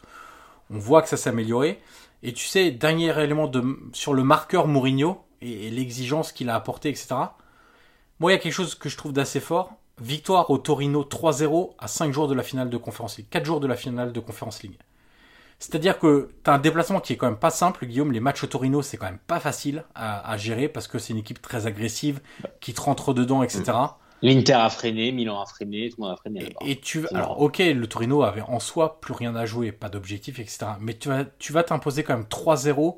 on voit que ça s'est amélioré. Et tu sais, dernier élément de, sur le marqueur Mourinho et, l'exigence qu'il a apporté, etc. Moi, il y a quelque chose que je trouve d'assez fort. Victoire au Torino 3-0 à 5 jours de la finale de Conference League. 4 jours de la finale de Conference League. C'est-à-dire que tu as un déplacement qui est quand même pas simple, Guillaume. Les matchs au Torino, c'est quand même pas facile à, à gérer parce que c'est une équipe très agressive qui te rentre dedans, etc. L'Inter a freiné, Milan a freiné, tout le monde a freiné. Et, et tu, alors, ok, le Torino avait en soi plus rien à jouer, pas d'objectif, etc. Mais tu vas, tu vas t'imposer quand même 3-0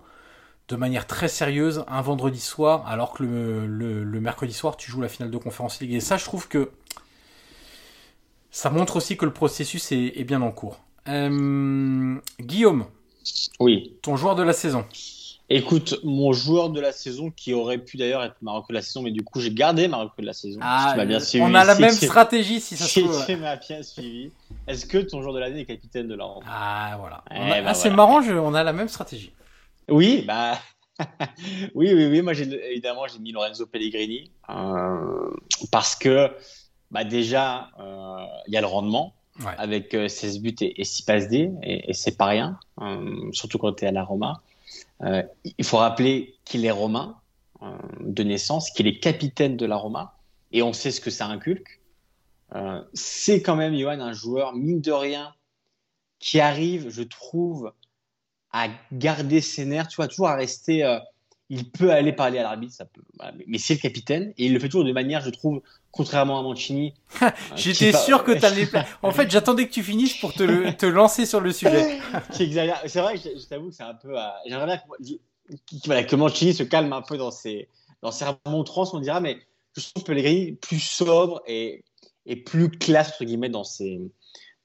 de manière très sérieuse un vendredi soir, alors que le, le, le, mercredi soir, tu joues la finale de Conférence League. Et ça, je trouve que ça montre aussi que le processus est, est bien en cours. Euh, Guillaume. Oui. Ton joueur de la saison. Écoute, mon joueur de la saison, qui aurait pu d'ailleurs être ma de la saison, mais du coup, j'ai gardé ma de la saison. Ah, bien suivi, on a la même stratégie, si ça se trouve. Bien suivi. Est-ce que ton joueur de l'année est capitaine de la Ah, voilà. Eh a... bah, ah, c'est voilà. marrant, je... on a la même stratégie. Oui, bah. oui, oui, oui. Moi, évidemment, j'ai mis Lorenzo Pellegrini. Euh, parce que, bah, déjà, il euh, y a le rendement. Avec euh, 16 buts et, et 6 passes D, et, et c'est pas rien, euh, surtout quand tu es à la Roma. Euh, il faut rappeler qu'il est romain euh, de naissance, qu'il est capitaine de la Roma, et on sait ce que ça inculque. Euh, c'est quand même, Johan, un joueur, mine de rien, qui arrive, je trouve, à garder ses nerfs, tu vois, toujours à rester. Euh, il peut aller parler à l'arbitre, ça peut, mais c'est le capitaine, et il le fait toujours de manière, je trouve, contrairement à Mancini. J'étais sûr que tu allais. En fait, j'attendais que tu finisses pour te, le, te lancer sur le sujet. C'est vrai que je, je t'avoue que c'est un peu. Euh, J'aimerais bien que, voilà, que Mancini se calme un peu dans ses, dans ses remontrances, on dira, mais je trouve Pellegrini plus sobre et, et plus classe, entre guillemets, dans ses,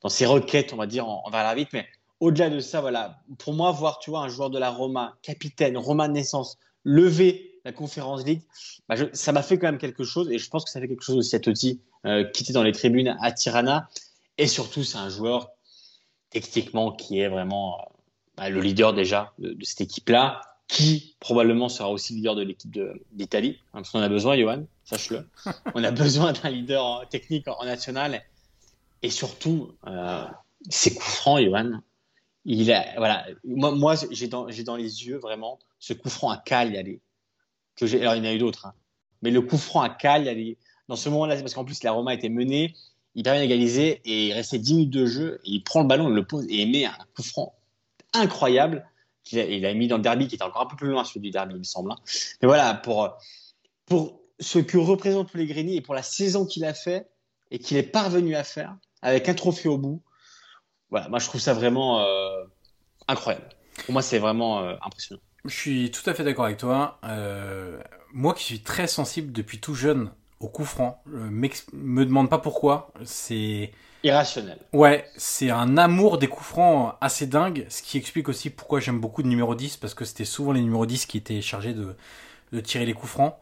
dans ses requêtes, on va dire, envers l'arbitre. Mais au-delà de ça, voilà, pour moi, voir, tu vois, un joueur de la Roma, capitaine, Roma de naissance, lever la Conférence League, bah je, ça m'a fait quand même quelque chose et je pense que ça fait quelque chose aussi à Totti, euh, qui était dans les tribunes à Tirana. Et surtout, c'est un joueur techniquement qui est vraiment euh, bah, le leader déjà de, de cette équipe-là, qui probablement sera aussi le leader de l'équipe d'Italie. Hein, parce qu'on a besoin, Johan, sache-le. On a besoin d'un leader technique en, en, national. Et surtout, euh, ses coups francs, Johan. Il a, voilà, moi, moi j'ai dans, dans les yeux vraiment ce coup franc à Cagliari que j'ai. Alors, il y en a eu d'autres, hein. mais le coup franc à Cagliari, dans ce moment-là, parce qu'en plus la Roma était menée, il permet d'égaliser et il restait 10 minutes de jeu, il prend le ballon, il le pose et il met un coup franc incroyable. Il a mis dans le derby qui était encore un peu plus loin celui du derby, il me semble. hein. Mais voilà, pour, pour ce que représente Pellegrini et pour la saison qu'il a fait et qu'il est parvenu à faire avec un trophée au bout, voilà, moi je trouve ça vraiment euh, incroyable. Pour moi, c'est vraiment euh, impressionnant. Je suis tout à fait d'accord avec toi. Euh, moi qui suis très sensible depuis tout jeune au coup franc, me demande pas pourquoi. C'est Irrationnel. ouais, c'est un amour des coups francs assez dingue, ce qui explique aussi pourquoi j'aime beaucoup de numéro 10 parce que c'était souvent les numéros 10 qui étaient chargés de, de tirer les coups francs.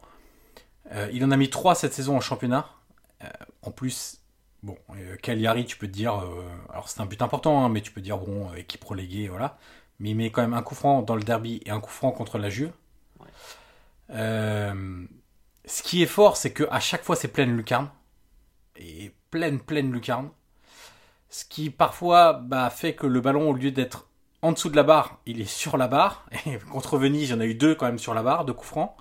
Euh, il en a mis 3 cette saison en championnat. Euh, en plus, bon, euh, Cagliari, tu peux te dire, alors c'est un but important, hein, mais tu peux te dire bon, équipe reléguée, voilà. Mais il met quand même un coup franc dans le derby et un coup franc contre la Juve. Ouais. Euh, ce qui est fort, c'est que à chaque fois c'est pleine lucarne et pleine pleine lucarne. Ce qui parfois bah, fait que le ballon, au lieu d'être en dessous de la barre, il est sur la barre. Et contre Venise, il y en a eu deux quand même sur la barre, deux coups francs.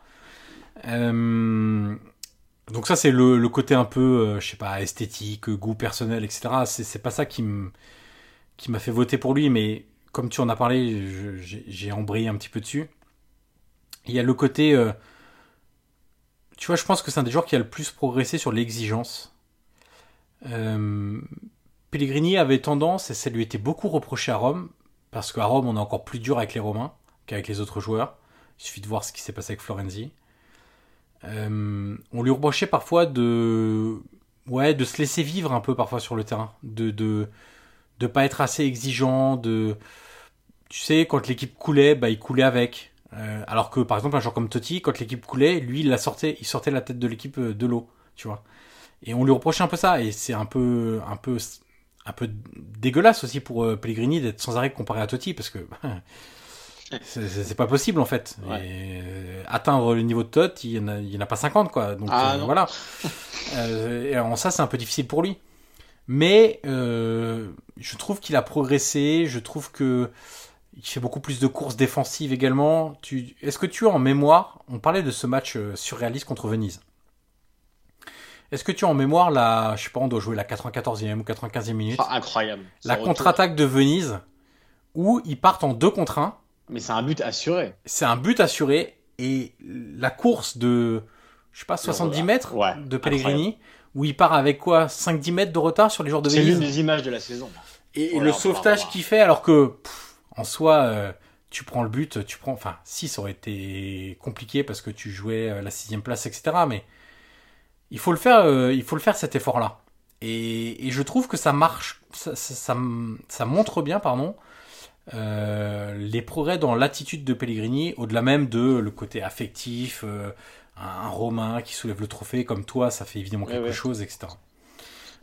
Euh, donc ça, c'est le, le côté un peu, euh, je sais pas, esthétique, goût personnel, etc. C'est, c'est pas ça qui m'a fait voter pour lui, mais comme tu en as parlé, j'ai, embrayé un petit peu dessus. Il y a le côté, euh, tu vois, je pense que c'est un des joueurs qui a le plus progressé sur l'exigence. Euh, Pellegrini avait tendance, et ça lui était beaucoup reproché à Rome, parce qu'à Rome, on est encore plus dur avec les Romains qu'avec les autres joueurs. Il suffit de voir ce qui s'est passé avec Florenzi. Euh, on lui reprochait parfois de, ouais, de se laisser vivre un peu parfois sur le terrain, de de pas être assez exigeant, de, tu sais, quand l'équipe coulait, bah il coulait avec. Euh, alors que par exemple un joueur comme Totti, quand l'équipe coulait, lui il la sortait, il sortait la tête de l'équipe euh, de l'eau, tu vois. Et on lui reprochait un peu ça, et c'est un peu, un peu, un peu dégueulasse aussi pour euh, Pellegrini d'être sans arrêt comparé à Totti, parce que c'est- pas possible en fait. Ouais. Et, euh, atteindre le niveau de Totti, il y en a, en pas 50 quoi. Donc Ah, voilà. Et en ça c'est un peu difficile pour lui. Mais euh, je trouve qu'il a progressé. Je trouve que il fait beaucoup plus de courses défensives également. Tu, est-ce que tu as en mémoire On parlait de ce match euh, surréaliste contre Venise. Est-ce que tu as en mémoire la, je sais pas, on doit jouer la 94e ou 95e minute, Ah, incroyable. la contre-attaque de Venise où ils partent en 2 contre 1. Mais c'est un but assuré. C'est un but assuré et la course de, je sais pas, 70 mètres Ouais, de Pellegrini où il part avec quoi 5-10 mètres de retard sur les joueurs de C'est Venise. l'une des images de la saison. Et Voilà, le sauvetage avoir. qu'il fait, alors que pff, en soi, euh, tu prends le but, tu prends. Enfin, si ça aurait été compliqué parce que tu jouais euh, la sixième place, etc. Mais il faut le faire, euh, il faut le faire cet effort-là. Et, et je trouve que ça marche, ça, ça, ça, ça montre bien, pardon, euh, les progrès dans l'attitude de Pellegrini, au-delà même de le côté affectif, euh, un, un Romain qui soulève le trophée comme toi, ça fait évidemment quelque ouais. chose, etc.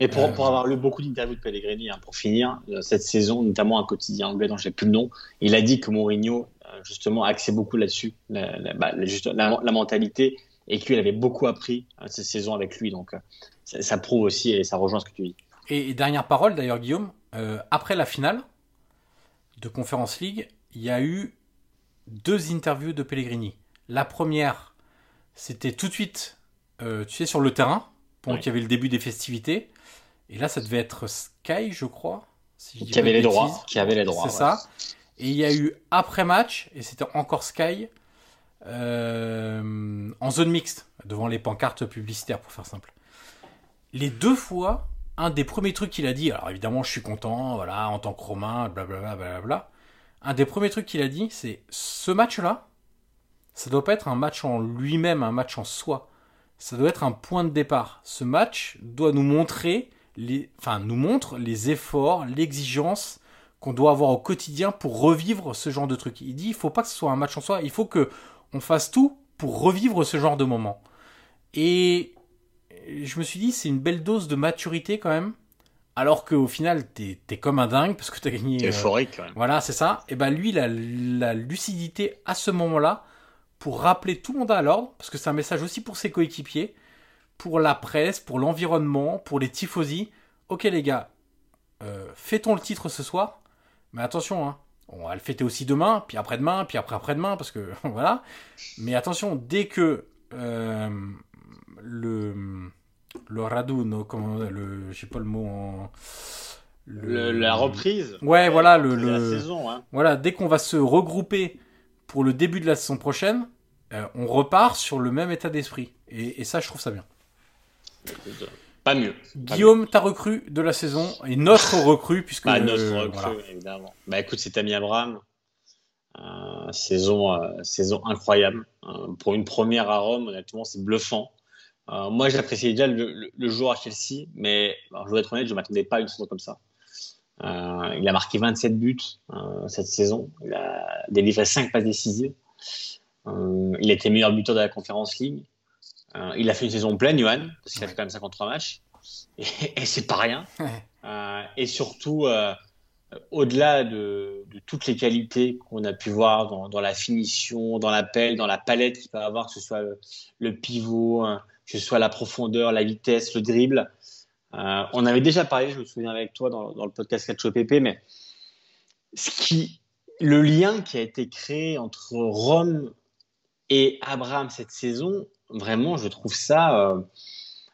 Et pour, Euh, pour avoir lu beaucoup d'interviews de Pellegrini, hein, pour finir, euh, cette saison, notamment un quotidien anglais dont je n'ai plus le nom, il a dit que Mourinho, euh, justement, axait beaucoup là-dessus, la, la, bah, la- mentalité, et qu'il avait beaucoup appris cette saison avec lui. Donc, ça, ça prouve aussi, et ça rejoint ce que tu dis. Et, et dernière parole d'ailleurs Guillaume, euh, après la finale de Conference League, il y a eu deux interviews de Pellegrini. La première, c'était tout de suite, euh, tu sais, sur le terrain, pendant Oui. qu'il y avait le début des festivités. Et là, ça devait être Sky, je crois. Si je dis Qui avait les droits. Qui avait les droits. C'est ouais. ça. Et il y a eu après match, et c'était encore Sky, euh, en zone mixte, devant les pancartes publicitaires, pour faire simple. Les deux fois, un des premiers trucs qu'il a dit, alors évidemment, je suis content, voilà, en tant que Romain, blablabla, blablabla. Un des premiers trucs qu'il a dit, c'est ce match-là, ça doit pas être un match en lui-même, un match en soi. Ça doit être un point de départ. Ce match doit nous montrer, les, enfin, nous montre les efforts, l'exigence qu'on doit avoir au quotidien pour revivre ce genre de truc. Il dit, il faut pas que ce soit un match en soi, il faut que on fasse tout pour revivre ce genre de moment. Et je me suis dit, c'est une belle dose de maturité quand même. Alors qu'au final, t'es es comme un dingue parce que t'as gagné. euh, Euphorique, quand même. voilà, c'est ça. Et ben lui, la lucidité à ce moment-là pour rappeler tout le monde à l'ordre, parce que c'est un message aussi pour ses coéquipiers, pour la presse, pour l'environnement, pour les tifosi. Ok les gars, euh, fêtons le titre ce soir, mais attention, hein, on va le fêter aussi demain, puis après-demain, puis après après-demain, parce que voilà. Mais attention, dès que euh, le le raduno, comment, le, je sais pas le mot en. Le- la reprise. Ouais, voilà, le, de la saison. Hein. voilà, dès qu'on va se regrouper pour le début de la saison prochaine, euh, on repart sur le même état d'esprit. Et, et ça, je trouve ça bien. Pas mieux. Pas Guillaume, ta recrue de la saison et notre recrue, puisque Bah, notre euh, recrue, voilà. évidemment. Bah écoute, c'est Tammy Abraham. Euh, saison, saison incroyable. Pour une première à Rome, honnêtement, c'est bluffant. Moi, j'appréciais déjà le, le, le joueur à Chelsea, mais alors, je dois être honnête, je ne m'attendais pas à une saison comme ça. Euh, il a marqué 27 buts euh, cette saison. Il a délivré 5 passes décisives. Euh, il a été meilleur buteur de la Conference League. Il a fait une saison pleine, Johan, parce qu'il a fait quand même 53 matchs. Et, et c'est pas rien. Et surtout, au-delà de, de toutes les qualités qu'on a pu voir dans, dans la finition, dans l'appel, dans la palette qu'il peut avoir, que ce soit le, le pivot, hein, que ce soit la profondeur, la vitesse, le dribble. Euh, on avait déjà parlé, je me souviens avec toi dans, le podcast Calcio PP, mais ce qui, le lien qui a été créé entre Rome et Abraham cette saison, vraiment, je trouve ça euh,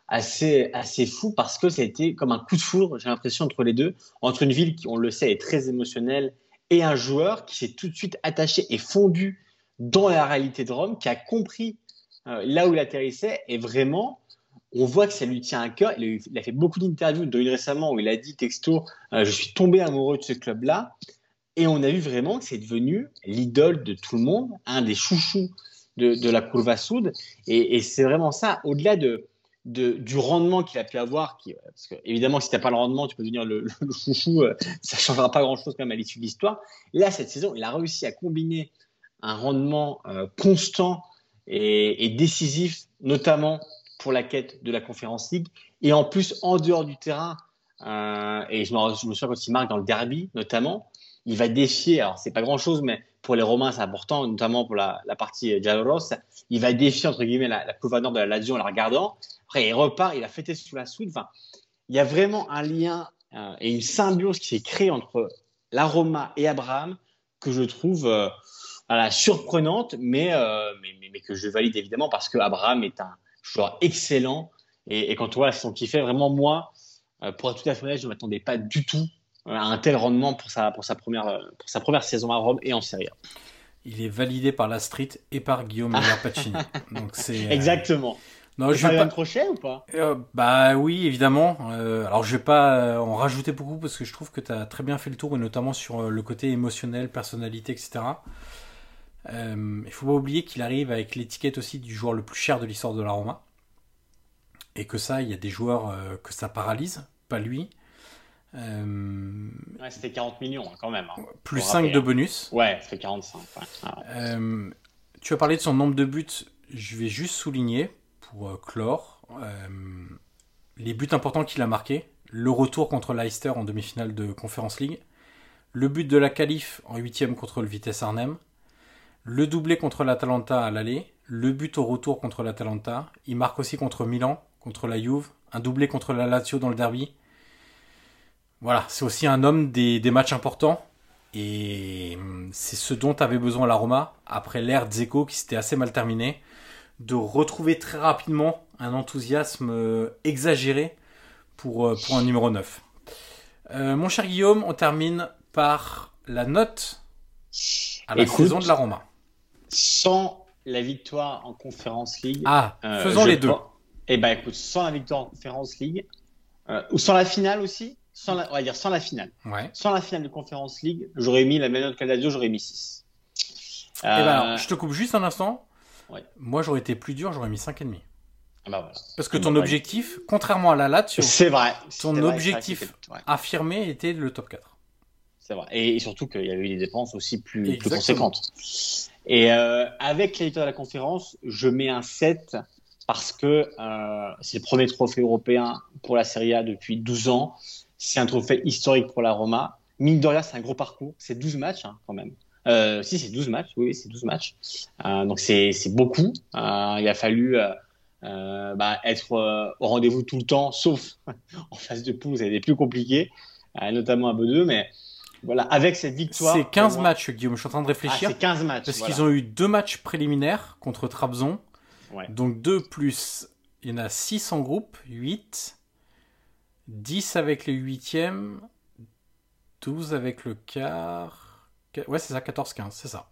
assez, assez fou parce que ça a été comme un coup de foudre, j'ai l'impression, entre les deux, entre une ville qui, on le sait, est très émotionnelle et un joueur qui s'est tout de suite attaché et fondu dans la réalité de Rome, qui a compris euh, là où il atterrissait et vraiment, on voit que ça lui tient à cœur. Il a, fait beaucoup d'interviews, dont une récemment où il a dit texto euh, Je suis tombé amoureux de ce club-là. Et on a vu vraiment que c'est devenu l'idole de tout le monde, un des chouchous de, de la Curva Sud. Et, c'est vraiment ça, au-delà de, du rendement qu'il a pu avoir, qui, parce que évidemment, si tu n'as pas le rendement, tu peux devenir le, chouchou, euh, ça ne changera pas grand-chose quand même à l'issue de l'histoire. Là, cette saison, il a réussi à combiner un rendement euh, constant et décisif, notamment pour la quête de la Conférence League, et en plus en dehors du terrain. euh, et je me, souviens quand il marque dans le derby, notamment, il va défier. Alors c'est pas grand-chose, mais pour les Romains c'est important, notamment pour la, partie Giallorosse. Il va défier entre guillemets la, la couve nord de la Lazio en la regardant. Après il repart, il a fêté sous la soude. Enfin, il y a vraiment un lien euh, et une symbiose qui s'est créée entre la Roma et Abraham que je trouve euh, surprenante, mais, mais, mais, mais que je valide évidemment parce que Abraham est un joueur excellent. Et, et quand on voit la saison qu'il fait, vraiment moi, euh, pour être tout à fait honnête, je ne m'attendais pas du tout euh, à un tel rendement pour sa, pour sa, première, euh, pour sa première saison à Rome et en Serie A. Il est validé par la street et par Guillaume Meyer Pacini. Donc c'est euh, Exactement. Non, je Tu vais as pas. crochet ou pas? Euh, bah oui, évidemment. Euh, alors je vais pas en rajouter beaucoup parce que je trouve que tu as très bien fait le tour, et notamment sur le côté émotionnel, personnalité, etc. Euh, il faut pas oublier qu'il arrive avec l'étiquette aussi du joueur le plus cher de l'histoire de la Roma. Et que ça, il y a des joueurs euh, que ça paralyse, pas lui. Euh, ouais, C'était 40 millions hein, quand même. hein. plus Faut 5 rappeler, de hein. bonus. Ouais, ça fait 45. ouais. Ah ouais. Euh, tu as parlé de son nombre de buts. Je vais juste souligner, pour clore, les buts importants qu'il a marqués. Le retour contre Leicester en demi-finale de Conference League. Le but de la qualif en huitième contre le Vitesse Arnhem. Le doublé contre l'Atalanta à l'aller. Le but au retour contre l'Atalanta. Il marque aussi contre Milan, contre la Juve. Un doublé contre la Lazio dans le derby. Voilà, c'est aussi un homme des, des matchs importants. Et hum, c'est ce dont avait besoin la Roma, après l'ère Dzeko qui s'était assez mal terminée, de retrouver très rapidement un enthousiasme euh, exagéré pour, euh, pour un numéro 9. Euh, mon cher Guillaume, on termine par la note à la Écoute. saison de la Roma. Sans la victoire en Conférence League. Ah, euh, faisons les deux. Eh ben écoute, sans la victoire en Conférence League, euh, ou sans la finale aussi, sans la, on va dire sans la finale. Ouais. Sans la finale de Conférence League, j'aurais mis la même note qu'Aladio, j'aurais mis 6. Eh ben alors, je te coupe juste un instant. ouais. Moi, j'aurais été plus dur, j'aurais mis 5,5. Ah bah voilà. Parce que ton bah, objectif, contrairement à la Lazio, C'est vrai. ton vrai, objectif vrai. affirmé était le top 4. C'est vrai. Et, et surtout qu'il y avait eu des dépenses aussi plus, conséquentes. Et euh, avec victoire de la conférence, je mets un 7 parce que euh, c'est le premier trophée européen pour la Serie A depuis 12 ans. C'est un trophée historique pour la Roma. Mine de rien, c'est un gros parcours. C'est 12 matchs hein, quand même. Euh, si, c'est 12 matchs. Oui, c'est 12 matchs. Donc c'est beaucoup. Il a fallu bah, être au rendez-vous tout le temps, sauf en phase de poule, ça a été plus compliqué, notamment à B2. Mais voilà, avec cette victoire. C'est 15 pour moi- matchs, Guillaume. Je suis en train de Ah, réfléchir. c'est 15 matchs. parce voilà. qu'ils ont eu deux matchs préliminaires contre Trabzon. Ouais. Donc 2 plus il y en a 6 en groupe, 8. 10 avec les huitièmes. 12 avec le quart. Ouais, c'est ça, 14-15, c'est ça.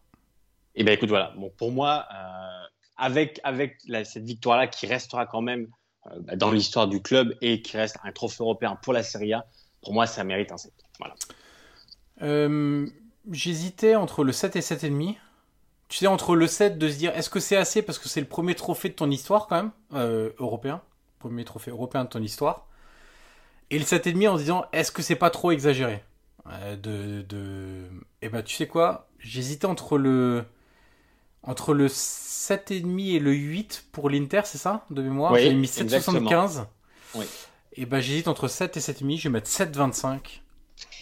Et eh ben écoute, voilà. Bon, pour moi, euh, avec, avec cette victoire-là qui restera quand même euh, bah, dans l'histoire du club et qui reste un trophée européen pour la Serie A, pour moi, ça mérite un 7. Voilà. Euh, j'hésitais entre le 7 et 7,5. Tu sais, entre le 7 de se dire est-ce que c'est assez parce que c'est le premier trophée de ton histoire quand même, euh, européen, premier trophée européen de ton histoire, et le 7,5 en se disant est-ce que c'est pas trop exagéré de, de... Et eh ben tu sais quoi, j'hésitais entre le entre le 7,5 et le 8 pour l'Inter, c'est ça De mémoire? Oui, J'ai mis 7,75. Oui. Et ben j'hésite entre 7 et 7,5. Je vais mettre 7,25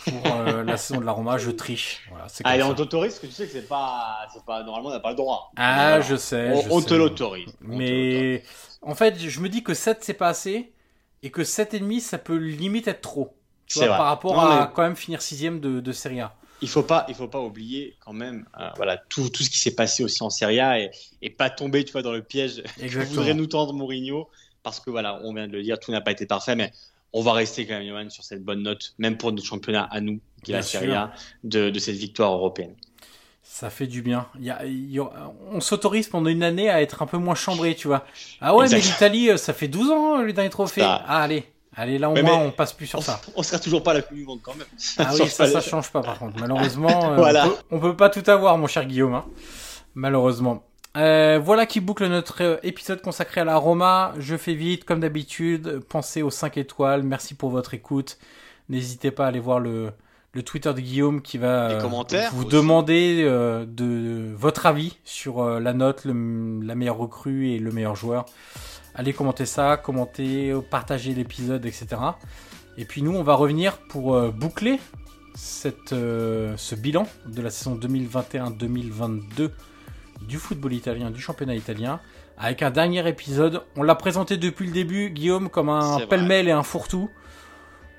pour euh, la saison de la Roma. Je triche. Voilà, Allez, on t'autorise parce que tu sais que c'est pas, pas. Normalement, on n'a pas le droit. Ah, je sais. On, te l'autorise. Mais en fait, je me dis que 7, c'est pas assez. Et que 7,5, ça peut limite être trop. Tu vois, par rapport à quand même finir 6 de, de Serie A il faut pas, il faut pas oublier quand même, euh, voilà, tout, tout ce qui s'est passé aussi en Serie A et, et, pas tomber, tu vois, dans le piège que voudrait nous tendre Mourinho, parce que voilà, on vient de le dire, tout n'a pas été parfait, mais on va rester quand même, Johan, sur cette bonne note, même pour notre championnat à nous, qui est la Serie A, de, de, cette victoire européenne. Ça fait du bien. Il y a, on s'autorise pendant une année à être un peu moins chambré, tu vois. Ah ouais, mais l'Italie, euh, ça fait 12 ans le dernier trophée. Ah, allez. Allez, là, au moins, on passe plus sur ça. On sera toujours pas la Coupe du Monde quand même. Ah oui, ça, ça change pas par contre. Malheureusement, euh, on, peut, pas tout avoir, mon cher Guillaume. Hein. Malheureusement. Euh, voilà qui boucle notre euh, épisode consacré à la Roma. Je fais vite, comme d'habitude. Pensez aux 5 étoiles. Merci pour votre écoute. N'hésitez pas à aller voir le, le Twitter de Guillaume qui va vous demander de votre avis sur la note, la meilleure recrue et le meilleur joueur. Allez commenter ça, commenter, partager l'épisode, etc. Et puis nous, on va revenir pour euh, boucler cette, euh, ce bilan de la saison 2021-2022 du football italien, du championnat italien, avec un dernier épisode. On l'a présenté depuis le début, Guillaume, comme un pêle-mêle et un fourre-tout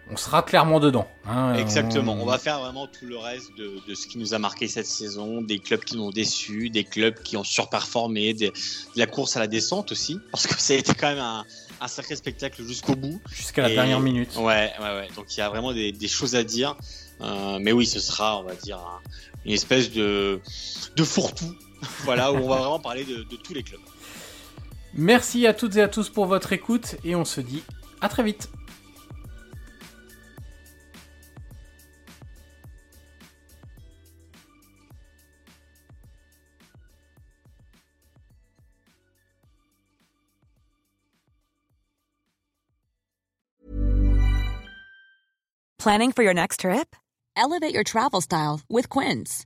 on sera clairement dedans. Hein, Exactement. On... va faire vraiment tout le reste de, ce qui nous a marqué cette saison, des clubs qui nous ont déçus, des clubs qui ont surperformé, de la course à la descente aussi, parce que ça a été quand même un, sacré spectacle jusqu'au bout. Jusqu'à la dernière minute. Ouais, ouais, ouais. Donc il y a vraiment des, choses à dire. Euh, mais oui, ce sera, on va dire, une espèce de, de fourre-tout. voilà, où on va vraiment parler de tous les clubs. Merci à toutes et à tous pour votre écoute et on se dit à très vite. Planning for your next trip? Elevate your travel style with Quince.